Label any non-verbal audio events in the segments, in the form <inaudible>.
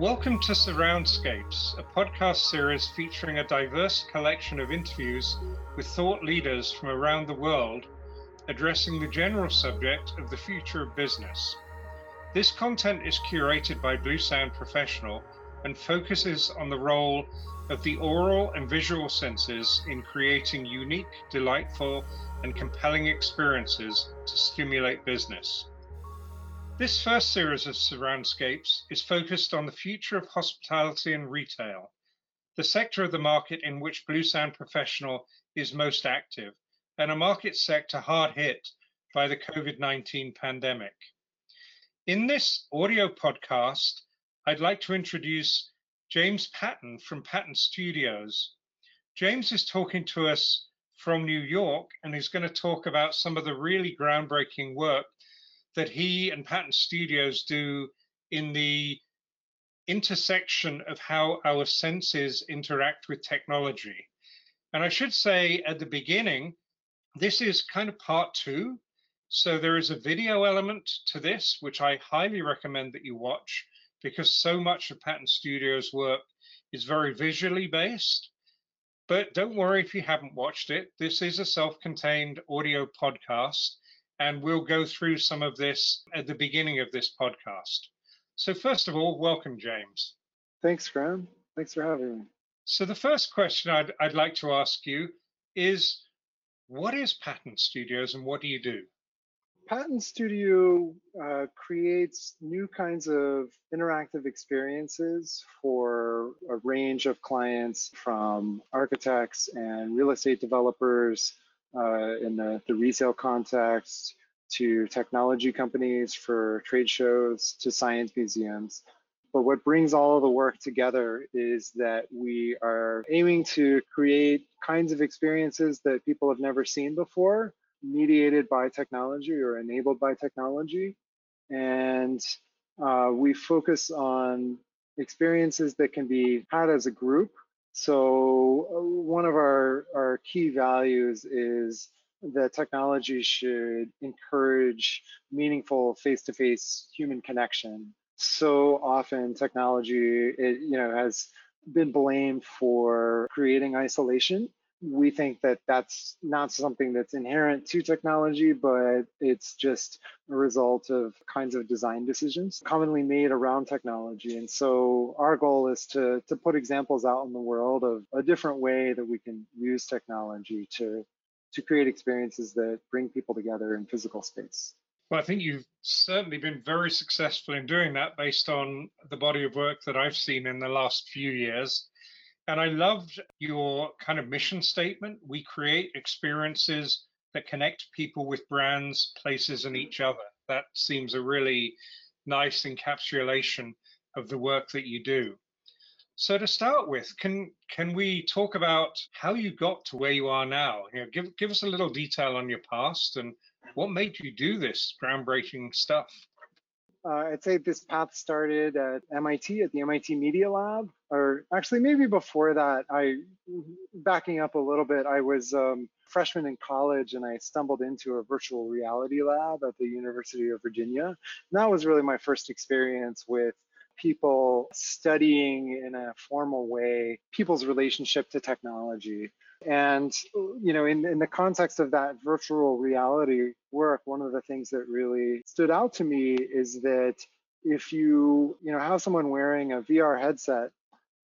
Welcome to Surroundscapes, a podcast series featuring a diverse collection of interviews with thought leaders from around the world addressing the general subject of the future of business. This content is curated by Bluesound Professional and focuses on the role of the aural and visual senses in creating unique, delightful, and compelling experiences to stimulate business. This first series of Surroundscapes is focused on the future of hospitality and retail, the sector of the market in which Bluesound Professional is most active, and a market sector hard hit by the COVID 19 pandemic. In this audio podcast, I'd like to introduce James Patten from Patten Studios. James is talking to us from New York and he's going to talk about some of the really groundbreaking work that he and Patten Studios do in the intersection of how our senses interact with technology. And I should say at the beginning, this is kind of part two. So there is a video element to this, which I highly recommend that you watch because so much of Patten Studios' work is very visually based. But don't worry if you haven't watched it. This is a self contained audio podcast and we'll go through some of this at the beginning of this podcast. So, first of all, welcome, James. Thanks, Graham. Thanks for having me. So, the first question I'd, I'd like to ask you is what is Patten Studios and what do you do? Patten Studio uh, creates new kinds of interactive experiences for a range of clients from architects and real estate developers uh, in the, the resale context to technology companies for trade shows to science museums. But what brings all of the work together is that we are aiming to create kinds of experiences that people have never seen before, mediated by technology or enabled by technology. And uh, we focus on experiences that can be had as a group so uh, one of our, our key values is that technology should encourage meaningful face-to-face human connection. So often technology, it, you know, has been blamed for creating isolation we think that that's not something that's inherent to technology, but it's just a result of kinds of design decisions commonly made around technology. And so our goal is to, to put examples out in the world of a different way that we can use technology to, to create experiences that bring people together in physical space. Well, I think you've certainly been very successful in doing that based on the body of work that I've seen in the last few years. And I loved your kind of mission statement. We create experiences that connect people with brands, places, and each other. That seems a really nice encapsulation of the work that you do. So to start with, can can we talk about how you got to where you are now? You know, give give us a little detail on your past and what made you do this groundbreaking stuff. Uh, I'd say this path started at MIT at the MIT Media Lab, or actually maybe before that. I, backing up a little bit, I was um, freshman in college and I stumbled into a virtual reality lab at the University of Virginia. And that was really my first experience with people studying in a formal way people's relationship to technology. And, you know, in, in the context of that virtual reality work, one of the things that really stood out to me is that if you, you know, have someone wearing a VR headset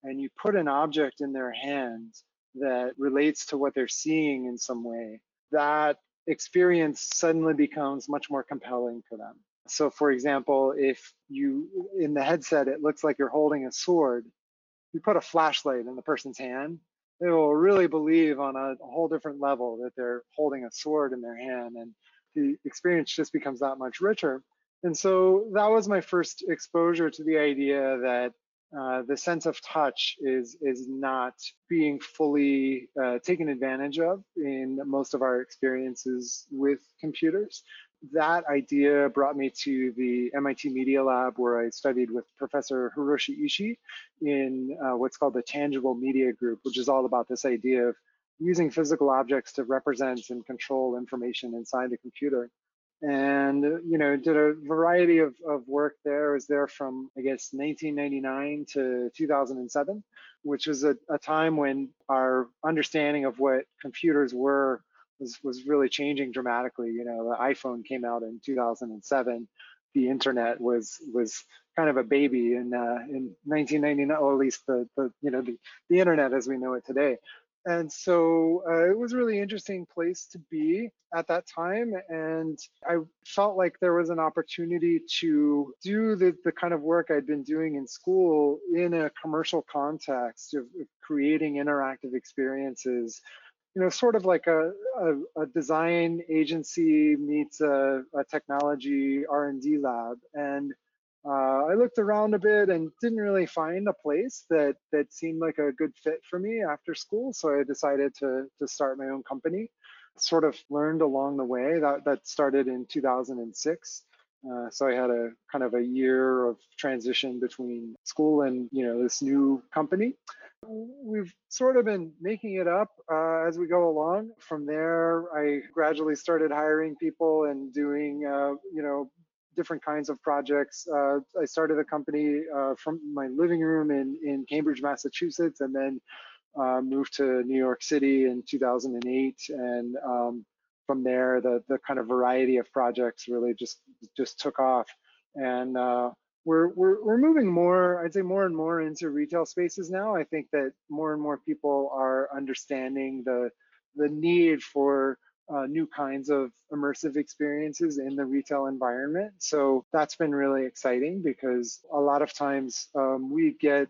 and you put an object in their hand that relates to what they're seeing in some way, that experience suddenly becomes much more compelling for them. So, for example, if you in the headset it looks like you're holding a sword, you put a flashlight in the person's hand, they will really believe on a, whole different level that they're holding a sword in their hand, and the experience just becomes that much richer. And so that was my first exposure to the idea that uh, the sense of touch is is not being fully uh, taken advantage of in most of our experiences with computers that idea brought me to the MIT Media Lab where I studied with Professor Hiroshi Ishii in uh, what's called the Tangible Media Group, which is all about this idea of using physical objects to represent and control information inside the computer. and you know did a variety of, of work there. I was there from I guess 1999 to 2007, which was a, a time when our understanding of what computers were was was really changing dramatically. You know, the iPhone came out in 2007. The internet was was kind of a baby in uh, in 1999, or at least the the you know the the internet as we know it today. And so uh, it was a really interesting place to be at that time. And I felt like there was an opportunity to do the, the kind of work I'd been doing in school in a commercial context of, of creating interactive experiences you know, sort of like a, a, a design agency meets a, a technology R&D lab. And uh, I looked around a bit and didn't really find a place that that seemed like a good fit for me after school. So I decided to to start my own company. Sort of learned along the way. That that started in 2006. Uh, so I had a kind of a year of transition between school and you know this new company. We've sort of been making it up uh, as we go along. From there, I gradually started hiring people and doing uh, you know different kinds of projects. Uh, I started a company uh, from my living room in, in Cambridge, Massachusetts, and then uh, moved to New York City in 2008. And um, from there, the, the kind of variety of projects really just just took off. And uh, we're, we're, we're moving more, I'd say more and more into retail spaces now. I think that more and more people are understanding the, the need for uh, new kinds of immersive experiences in the retail environment. So that's been really exciting because a lot of times um, we get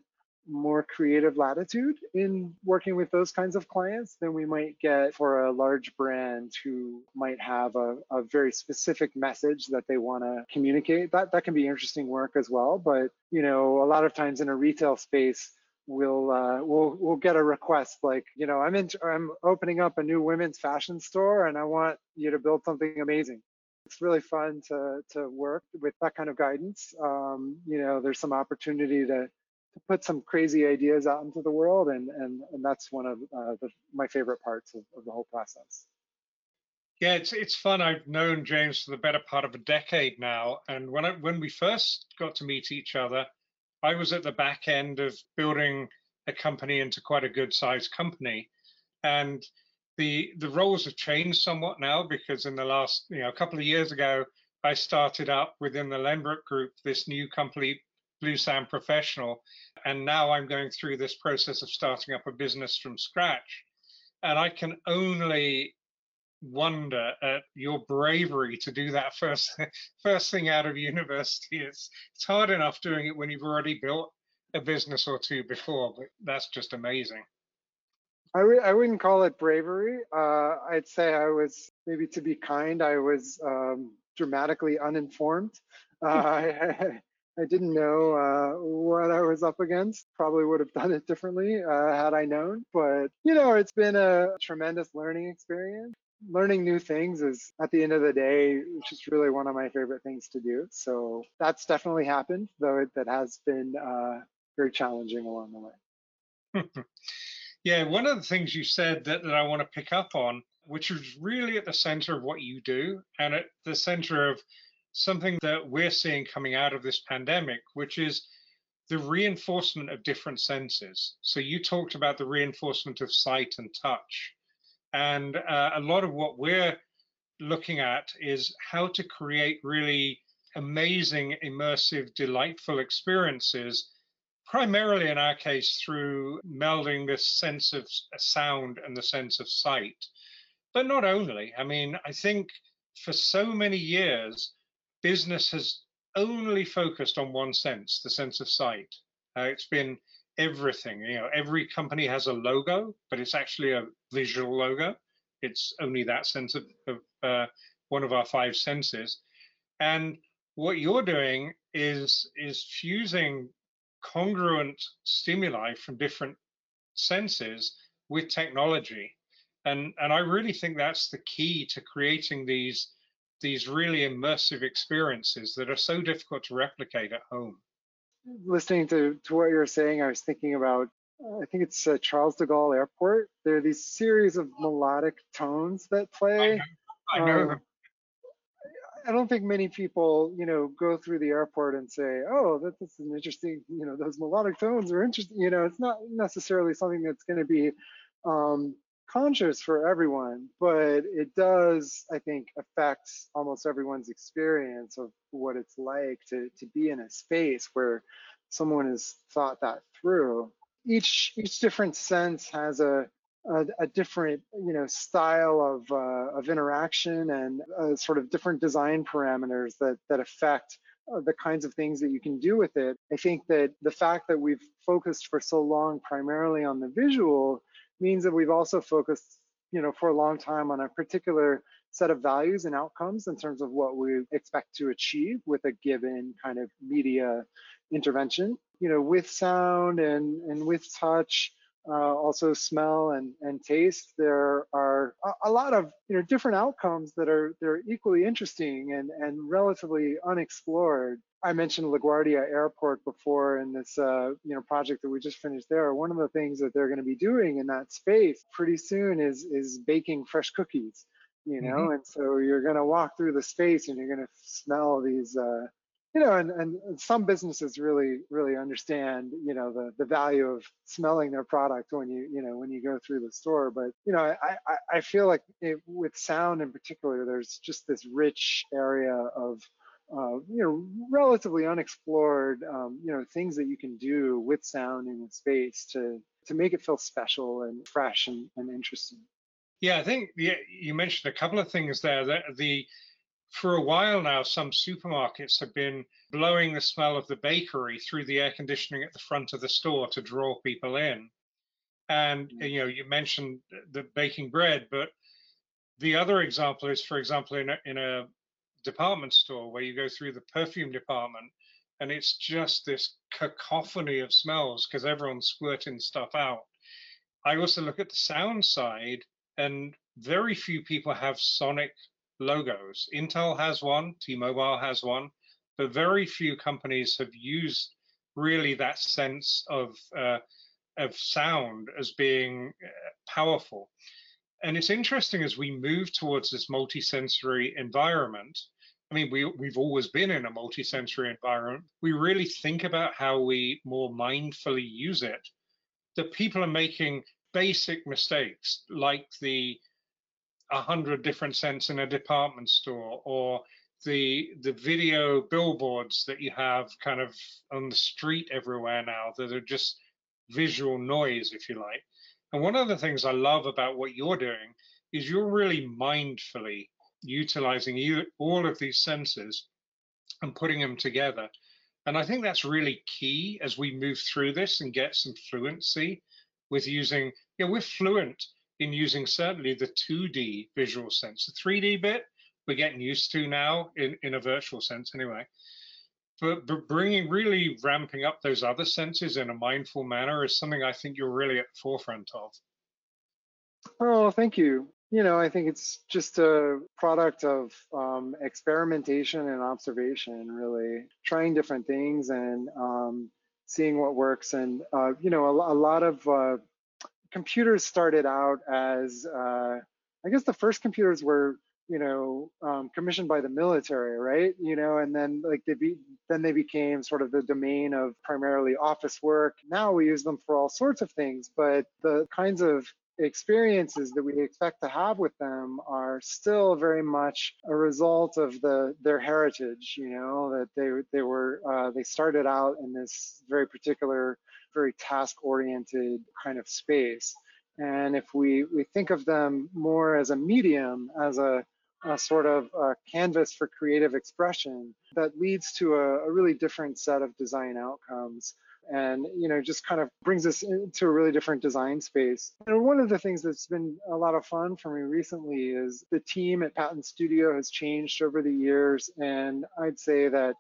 more creative latitude in working with those kinds of clients than we might get for a large brand who might have a, a very specific message that they want to communicate. That that can be interesting work as well. But you know, a lot of times in a retail space, we'll uh, we'll we'll get a request like you know I'm in I'm opening up a new women's fashion store and I want you to build something amazing. It's really fun to to work with that kind of guidance. Um, you know, there's some opportunity to to put some crazy ideas out into the world, and and and that's one of uh, the, my favorite parts of, of the whole process. Yeah, it's it's fun. I've known James for the better part of a decade now, and when I, when we first got to meet each other, I was at the back end of building a company into quite a good sized company. And the the roles have changed somewhat now because in the last, you know, a couple of years ago, I started up within the Lenbrook group this new company, Bluesound Professional. And now I'm going through this process of starting up a business from scratch. And I can only wonder at your bravery to do that first <laughs> first thing out of university. It's it's hard enough doing it when you've already built a business or two before, but that's just amazing. I w- I wouldn't call it bravery. Uh, I'd say I was maybe to be kind. I was um, dramatically uninformed. <laughs> Uh, I, I didn't know uh, what I was up against. Probably would have done it differently uh, had I known. But, you know, it's been a tremendous learning experience learning new things is at the end of the day just really one of my favorite things to do so that's definitely happened though it, that has been uh, very challenging along the way <laughs> yeah one of the things you said that, that i want to pick up on which is really at the center of what you do and at the center of something that we're seeing coming out of this pandemic which is the reinforcement of different senses. So you talked about the reinforcement of sight and touch. And uh, a lot of what we're looking at is how to create really amazing, immersive, delightful experiences, primarily in our case through melding this sense of sound and the sense of sight. But not only, I mean, I think for so many years, business has only focused on one sense, the sense of sight. Uh, it's been everything. You know, every company has a logo, but it's actually a visual logo. It's only that sense of, of uh, one of our five senses. And what you're doing is is fusing congruent stimuli from different senses with technology. And and I really think that's the key to creating these these really immersive experiences that are so difficult to replicate at home listening to, to what you were saying, I was thinking about, uh, I think it's uh, Charles de Gaulle Airport. There are these series of melodic tones that play. I know, I know um. I don't think many people, you know, go through the airport and say, "Oh, that, that's an interesting," you know, those melodic tones are interesting. You know, it's not necessarily something that's going to be um, conscious for everyone, but it does, I think, affect almost everyone's experience of what it's like to to be in a space where someone has thought that through. Each each different sense has a a, a, different you know style of uh, of interaction and uh, sort of different design parameters that that affect uh, the kinds of things that you can do with it. I think that the fact that we've focused for so long primarily on the visual means that we've also focused you know for a long time on a particular set of values and outcomes in terms of what we expect to achieve with a given kind of media intervention you know with sound and and with touch uh, also smell and, and taste, there are a, a, lot of you know different outcomes that are they're equally interesting and, and relatively unexplored. I mentioned LaGuardia Airport before in this uh, you know project that we just finished there. One of the things that they're going to be doing in that space pretty soon is is baking fresh cookies. You know, mm-hmm. and so you're going to walk through the space and you're going to smell these uh, you know, and, and some businesses really, really understand, you know, the, the value of smelling their product when you, you know, when you go through the store. But, you know, I, I, I feel like it, with sound in particular, there's just this rich area of, uh, you know, relatively unexplored, um, you know, things that you can do with sound in a space to, to make it feel special and fresh and, and interesting. Yeah, I think yeah, you mentioned a couple of things there. That the for a while now, some supermarkets have been blowing the smell of the bakery through the air conditioning at the front of the store to draw people in. And mm. you know, you mentioned the baking bread, but the other example is, for example, in a, in a department store where you go through the perfume department, and it's just this cacophony of smells because everyone's squirting stuff out. I also look at the sound side, and very few people have sonic logos. Intel has one, T-Mobile has one, but very few companies have used really that sense of uh, of sound as being uh, powerful. And it's interesting as we move towards this multisensory environment. I mean, we we've always been in a multisensory environment. We really think about how we more mindfully use it. That people are making basic mistakes like the a hundred different scents in a department store or the the video billboards that you have kind of on the street everywhere now that are just visual noise if you like and one of the things i love about what you're doing is you're really mindfully utilizing all of these senses and putting them together and i think that's really key as we move through this and get some fluency with using yeah we're fluent in using certainly the 2D visual sense. The 3D bit we're getting used to now in, in a virtual sense anyway. But, but bringing really ramping up those other senses in a mindful manner is something I think you're really at the forefront of. Oh, thank you. You know, I think it's just a product of um, experimentation and observation, really trying different things and um, seeing what works. And, uh, you know, a, a lot of uh, computers started out as, uh, I guess the first computers were, you know, um, commissioned by the military, right? You know, and then like they be, then they became sort of the domain of primarily office work. Now we use them for all sorts of things, but the kinds of experiences that we expect to have with them are still very much a result of the their heritage you know that they they were uh, they started out in this very particular very task oriented kind of space. And if we, we think of them more as a medium, as a, a sort of a canvas for creative expression, that leads to a, a really different set of design outcomes and you know just kind of brings us into a really different design space. And one of the things that's been a lot of fun for me recently is the team at Patten studio has changed over the years and i'd say that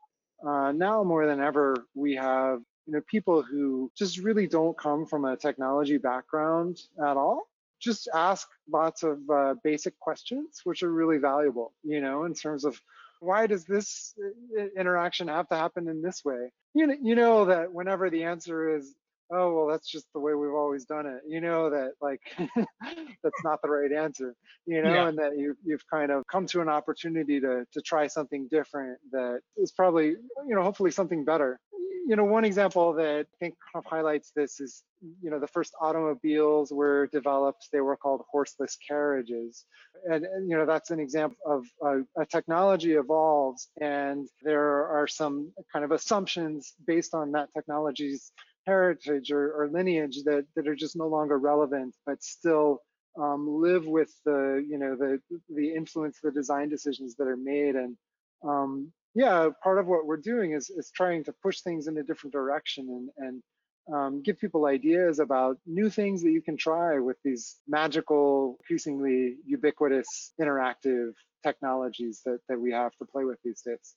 uh, now more than ever we have you know people who just really don't come from a technology background at all. Just ask lots of uh, basic questions which are really valuable you know in terms of why does this uh, interaction have to happen in this way you know, you know that whenever the answer is oh well that's just the way we've always done it you know that like <laughs> that's not the right answer you know yeah. and that you you've kind of come to an opportunity to to try something different that is probably you know hopefully something better you know one example that i think kind of highlights this is you know the first automobiles were developed they were called horseless carriages and, and you know that's an example of a, a technology evolves and there are some kind of assumptions based on that technology's heritage or, or lineage that, that are just no longer relevant, but still um, live with the, you know, the, the influence, the design decisions that are made. And um, yeah, part of what we're doing is, is trying to push things in a different direction and, and um, give people ideas about new things that you can try with these magical, increasingly ubiquitous interactive technologies that, that we have to play with these days.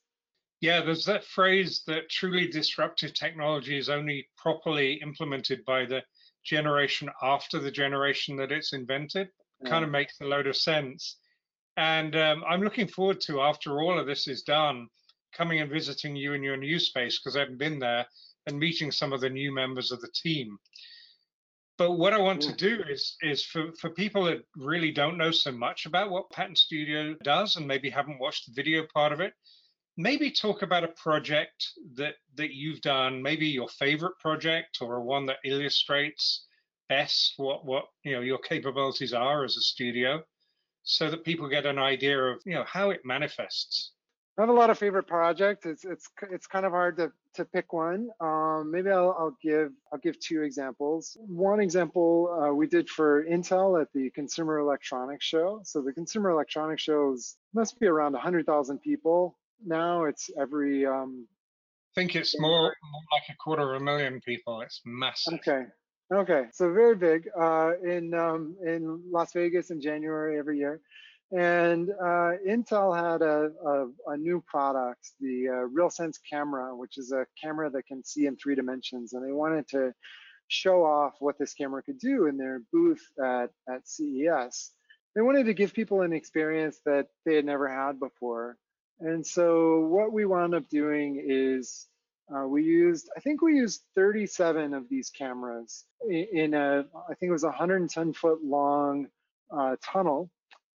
Yeah, there's that phrase that truly disruptive technology is only properly implemented by the generation after the generation that it's invented. Yeah. Kind of makes a load of sense. And um, I'm looking forward to, after all of this is done, coming and visiting you in your new space because I haven't been there and meeting some of the new members of the team. But what I want yeah. to do is is for, for people that really don't know so much about what Patten Studio does and maybe haven't watched the video part of it, maybe talk about a project that that you've done, maybe your favorite project or one that illustrates best what what you know your capabilities are as a studio, so that people get an idea of you know how it manifests. I have a lot of favorite projects. It's it's it's kind of hard to to pick one. Um, maybe I'll, I'll give I'll give two examples. One example uh, we did for Intel at the Consumer Electronics Show. So the Consumer Electronics Show must be around 100,000 people now. It's every. Um, I think it's more, more like a quarter of a million people. It's massive. Okay. Okay. So very big uh, in um, in Las Vegas in January every year. And uh, Intel had a, a, a, new product, the uh, RealSense camera, which is a camera that can see in three dimensions. And they wanted to show off what this camera could do in their booth at, at CES. They wanted to give people an experience that they had never had before. And so what we wound up doing is uh, we used, I think we used 37 of these cameras in, a, I think it was a 110 foot long uh, tunnel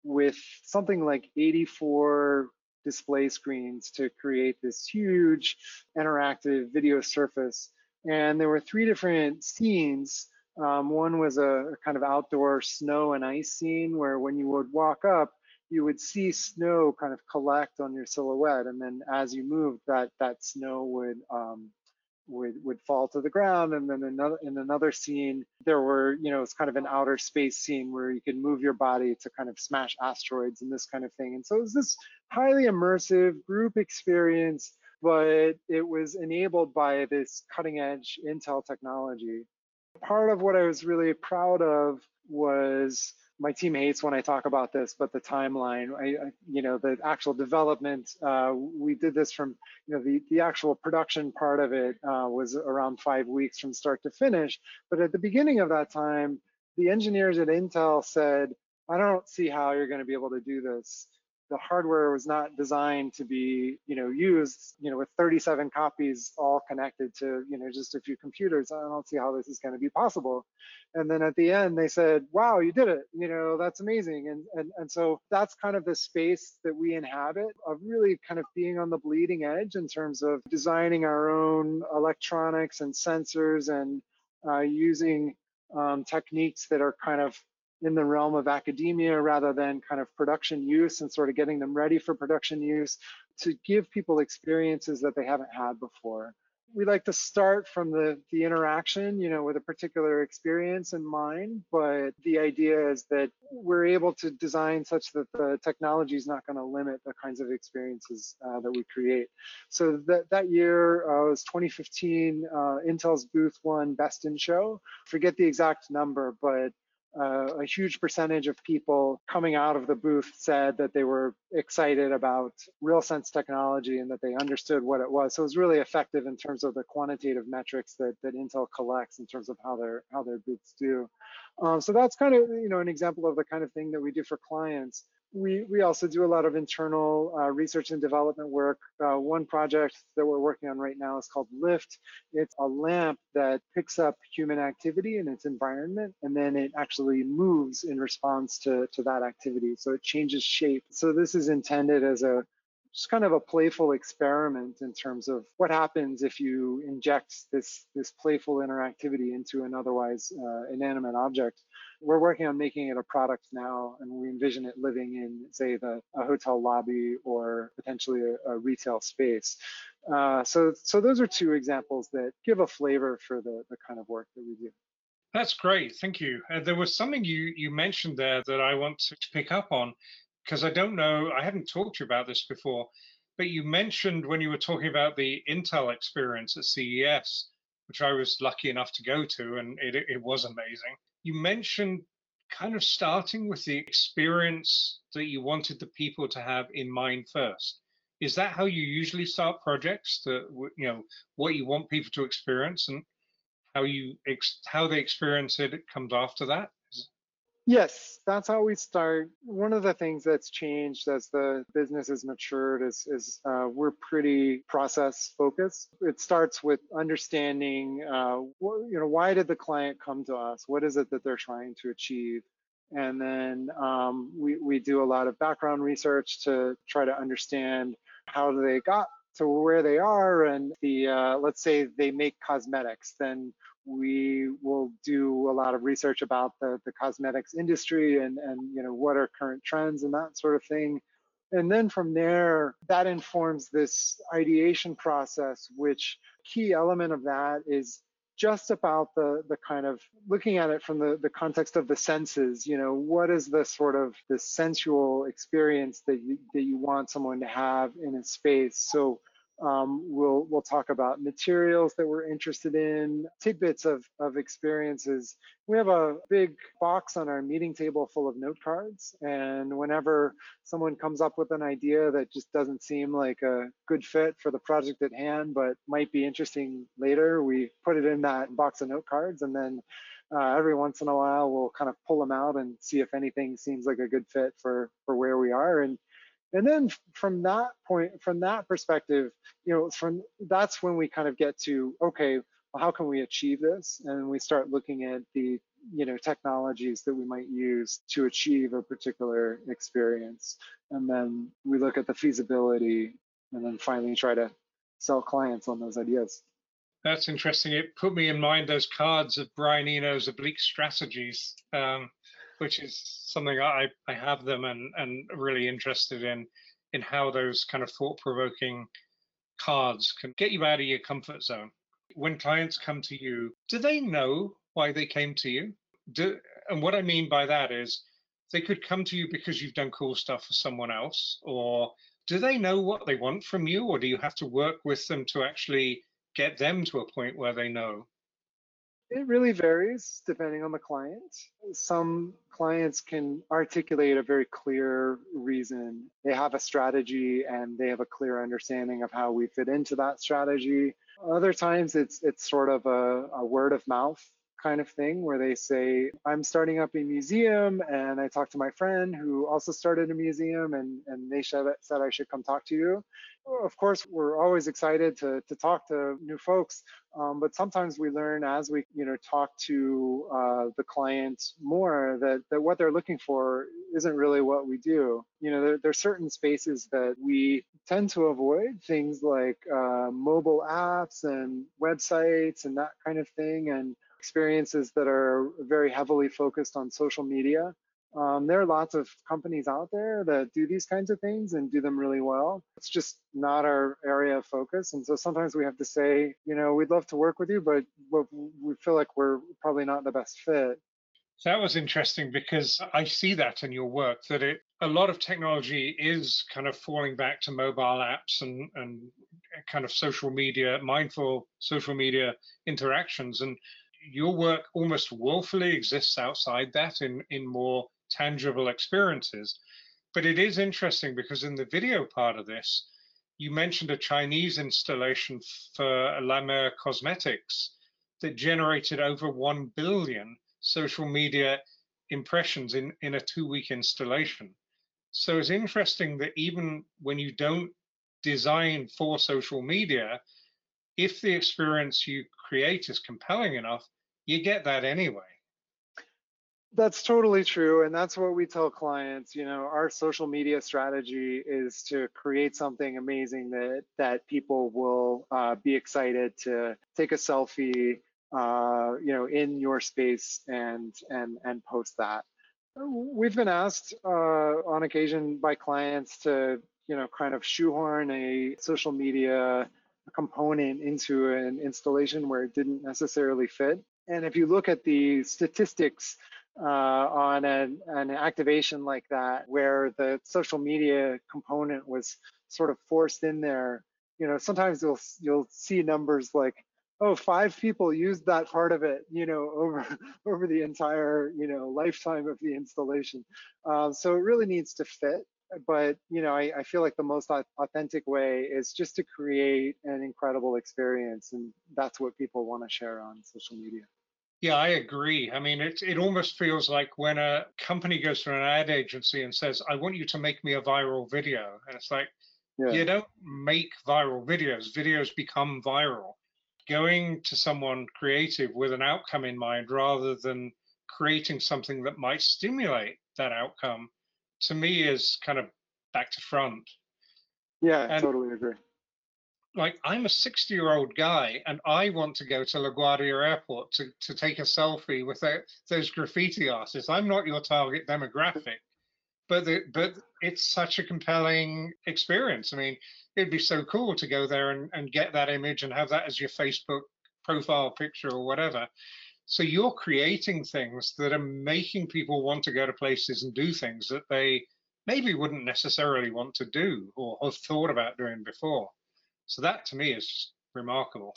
with something like 84 display screens to create this huge interactive video surface. And there were three different scenes. Um, one was a, a kind of outdoor snow and ice scene where when you would walk up, you would see snow kind of collect on your silhouette, and then as you moved, that that snow would um, would would fall to the ground. And then another in another scene, there were you know it's kind of an outer space scene where you could move your body to kind of smash asteroids and this kind of thing. And so it was this highly immersive group experience, but it was enabled by this cutting edge Intel technology. Part of what I was really proud of was my team hates when I talk about this, but the timeline, I, I, you know, the actual development, uh, we did this from, you know, the, the actual production part of it uh, was around five weeks from start to finish. But at the beginning of that time, the engineers at Intel said, I don't see how you're going to be able to do this the hardware was not designed to be, you know, used, you know, with 37 copies all connected to, you know, just a few computers. I don't see how this is going to be possible. And then at the end, they said, "Wow, you did it! You know, that's amazing." And and and so that's kind of the space that we inhabit of really kind of being on the bleeding edge in terms of designing our own electronics and sensors and uh, using um, techniques that are kind of in the realm of academia rather than kind of production use and sort of getting them ready for production use to give people experiences that they haven't had before. We like to start from the, the interaction, you know, with a particular experience in mind, but the idea is that we're able to design such that the technology is not going to limit the kinds of experiences uh, that we create. So that, that year uh, was 2015, uh, Intel's booth won Best in Show. Forget the exact number, but uh, a huge percentage of people coming out of the booth said that they were excited about RealSense technology and that they understood what it was. So it was really effective in terms of the quantitative metrics that, that Intel collects in terms of how their how their booths do. Um, so that's kind of you know an example of the kind of thing that we do for clients we, we also do a lot of internal uh, research and development work. Uh, one project that we're working on right now is called Lift. It's a lamp that picks up human activity in its environment and then it actually moves in response to, to that activity. So it changes shape. So this is intended as a just kind of a playful experiment in terms of what happens if you inject this this playful interactivity into an otherwise uh, inanimate object. We're working on making it a product now, and we envision it living in, say, the a hotel lobby or potentially a, a retail space. Uh, so, so those are two examples that give a flavor for the the kind of work that we do. That's great, thank you. Uh, there was something you you mentioned there that I want to pick up on because I don't know, I haven't talked to you about this before, but you mentioned when you were talking about the Intel experience at CES, which I was lucky enough to go to, and it, it was amazing. You mentioned kind of starting with the experience that you wanted the people to have in mind first. Is that how you usually start projects? That you know what you want people to experience and how you ex- how they experience it, it comes after that. Yes, that's how we start. One of the things that's changed as the business has matured is, is uh, we're pretty process focused. It starts with understanding, uh, what, you know, why did the client come to us? What is it that they're trying to achieve? And then um, we, we do a lot of background research to try to understand how they got to where they are and the uh, let's say they make cosmetics then we will do a lot of research about the, the cosmetics industry and, and you know what are current trends and that sort of thing. And then from there, that informs this ideation process, which key element of that is just about the the kind of looking at it from the the context of the senses you know what is the sort of the sensual experience that you that you want someone to have in a space so um, we'll we'll talk about materials that we're interested in, tidbits of of experiences. We have a big box on our meeting table full of note cards, and whenever someone comes up with an idea that just doesn't seem like a good fit for the project at hand, but might be interesting later, we put it in that box of note cards, and then uh, every once in a while we'll kind of pull them out and see if anything seems like a good fit for for where we are and and then from that point from that perspective you know from that's when we kind of get to okay well, how can we achieve this? And we start looking at the you know technologies that we might use to achieve a particular experience. And then we look at the feasibility and then finally try to sell clients on those ideas. That's interesting. It put me in mind those cards of brian eno's oblique strategies. Um, which is something I, I have them and, and really interested in in how those kind of thought-provoking cards can get you out of your comfort zone. When clients come to you, do they know why they came to you? Do, and what I mean by that is they could come to you because you've done cool stuff for someone else, or do they know what they want from you, or do you have to work with them to actually get them to a point where they know? It really varies depending on the client. Some clients can articulate a very clear reason. They have a strategy and they have a clear understanding of how we fit into that strategy. Other times it's it's sort of a, a word of mouth kind of thing where they say, I'm starting up a museum and I talked to my friend who also started a museum and, and they said, I should come talk to you. Of course, we're always excited to, to talk to new folks, um, but sometimes we learn as we you know talk to uh, the clients more that, that what they're looking for isn't really what we do. You know, there, there are certain spaces that we tend to avoid, things like uh, mobile apps and websites and that kind of thing. And experiences that are very heavily focused on social media. Um, there are lots of companies out there that do these kinds of things and do them really well. It's just not our area of focus. And so sometimes we have to say, you know, we'd love to work with you, but, we feel like we're probably not the best fit. That was interesting because I see that in your work that it a lot of technology is kind of falling back to mobile apps and and kind of social media, mindful social media interactions. And your work almost willfully exists outside that in, in more tangible experiences. But it is interesting because in the video part of this, you mentioned a Chinese installation for La Mer Cosmetics that generated over 1 billion social media impressions in, in a two week installation. So it's interesting that even when you don't design for social media, if the experience you create is compelling enough, you get that anyway. That's totally true. And that's what we tell clients. You know, our social media strategy is to create something amazing that, that people will uh, be excited to take a selfie, uh, you know, in your space and, and, and post that. We've been asked uh, on occasion by clients to, you know, kind of shoehorn a social media component into an installation where it didn't necessarily fit. And if you look at the statistics uh, on an, an activation like that, where the social media component was sort of forced in there, you know, sometimes you'll you'll see numbers like, oh, five people used that part of it, you know, <laughs> over over the entire you know lifetime of the installation. Uh, so it really needs to fit. But you know, I, I feel like the most authentic way is just to create an incredible experience, and that's what people want to share on social media. Yeah, I agree. I mean, it it almost feels like when a company goes to an ad agency and says, "I want you to make me a viral video," and it's like, yeah. you don't make viral videos. Videos become viral. Going to someone creative with an outcome in mind rather than creating something that might stimulate that outcome, to me, is kind of back to front. Yeah, and, totally agree like I'm a 60 year old guy and I want to go to LaGuardia Airport to, to take a selfie with the, those graffiti artists. I'm not your target demographic, but the, but it's such a compelling experience. I mean, it'd be so cool to go there and, and get that image and have that as your Facebook profile picture or whatever. So you're creating things that are making people want to go to places and do things that they maybe wouldn't necessarily want to do or have thought about doing before. So that to me is remarkable.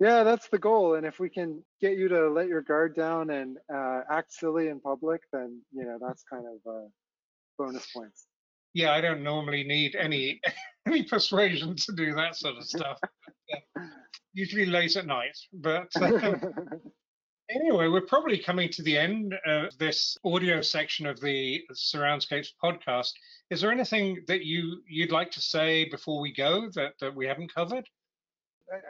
Yeah, that's the goal. And if we can get you to let your guard down and uh, act silly in public, then you know that's kind of uh, bonus points. Yeah, I don't normally need any <laughs> any persuasion to do that sort of stuff. <laughs> Usually late at night, but um, <laughs> anyway, we're probably coming to the end of this audio section of the Surroundscapes podcast. Is there anything that you you'd like to say before we go that, that we haven't covered?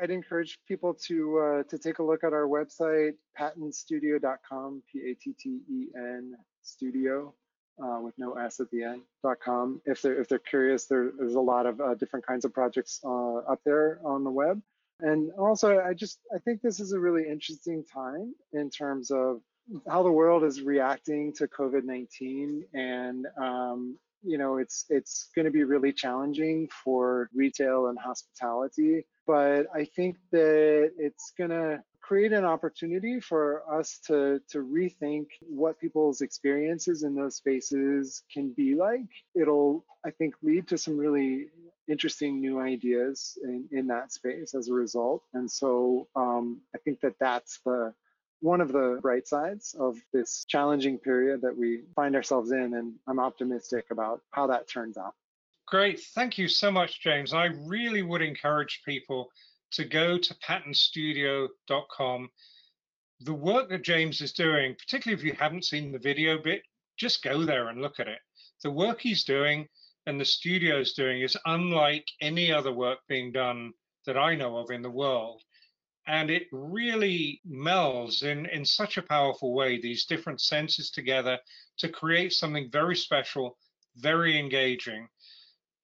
I'd encourage people to uh, to take a look at our website, pattenstudio.com, P-A-T-T-E-N studio, uh, with no S at the end, .com. If they're if they're curious, there, there's a lot of uh, different kinds of projects uh, up there on the web. And also, I just I think this is a really interesting time in terms of how the world is reacting to COVID-19 and um, you know it's it's going to be really challenging for retail and hospitality. But i think that it's going to create an opportunity for us to to rethink what people's experiences in those spaces can be like. It'll i think lead to some really interesting new ideas in, in that space as a result and so um, i think that that's the one of the bright sides of this challenging period that we find ourselves in, and I'm optimistic about how that turns out. Great. Thank you so much, James. I really would encourage people to go to pattenstudio.com. The work that James is doing, particularly if you haven't seen the video bit, just go there and look at it. The work he's doing and the studio's doing is unlike any other work being done that I know of in the world. And it really melds in, in such a powerful way these different senses together to create something very special very engaging.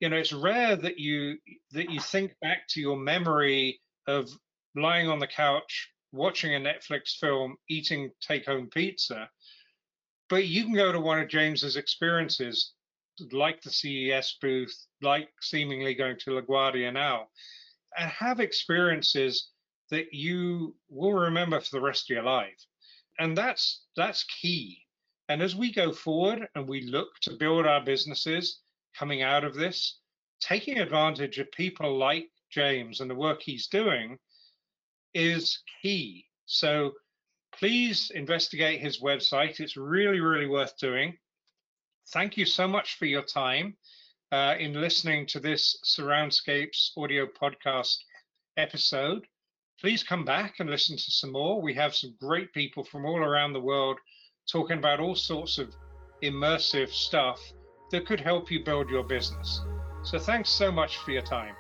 You know it's rare that you that you think back to your memory of lying on the couch watching a netflix film eating take home pizza but you can go to one of james's experiences like the ces booth like seemingly going to laguardia now and have experiences that you will remember for the rest of your life. And that's that's key. And as we go forward and we look to build our businesses coming out of this, taking advantage of people like James and the work he's doing is key. So please investigate his website. It's really, really worth doing. Thank you so much for your time uh, in listening to this Surroundscapes audio podcast episode. Please come back and listen to some more. We have some great people from all around the world talking about all sorts of immersive stuff that could help you build your business. So thanks so much for your time.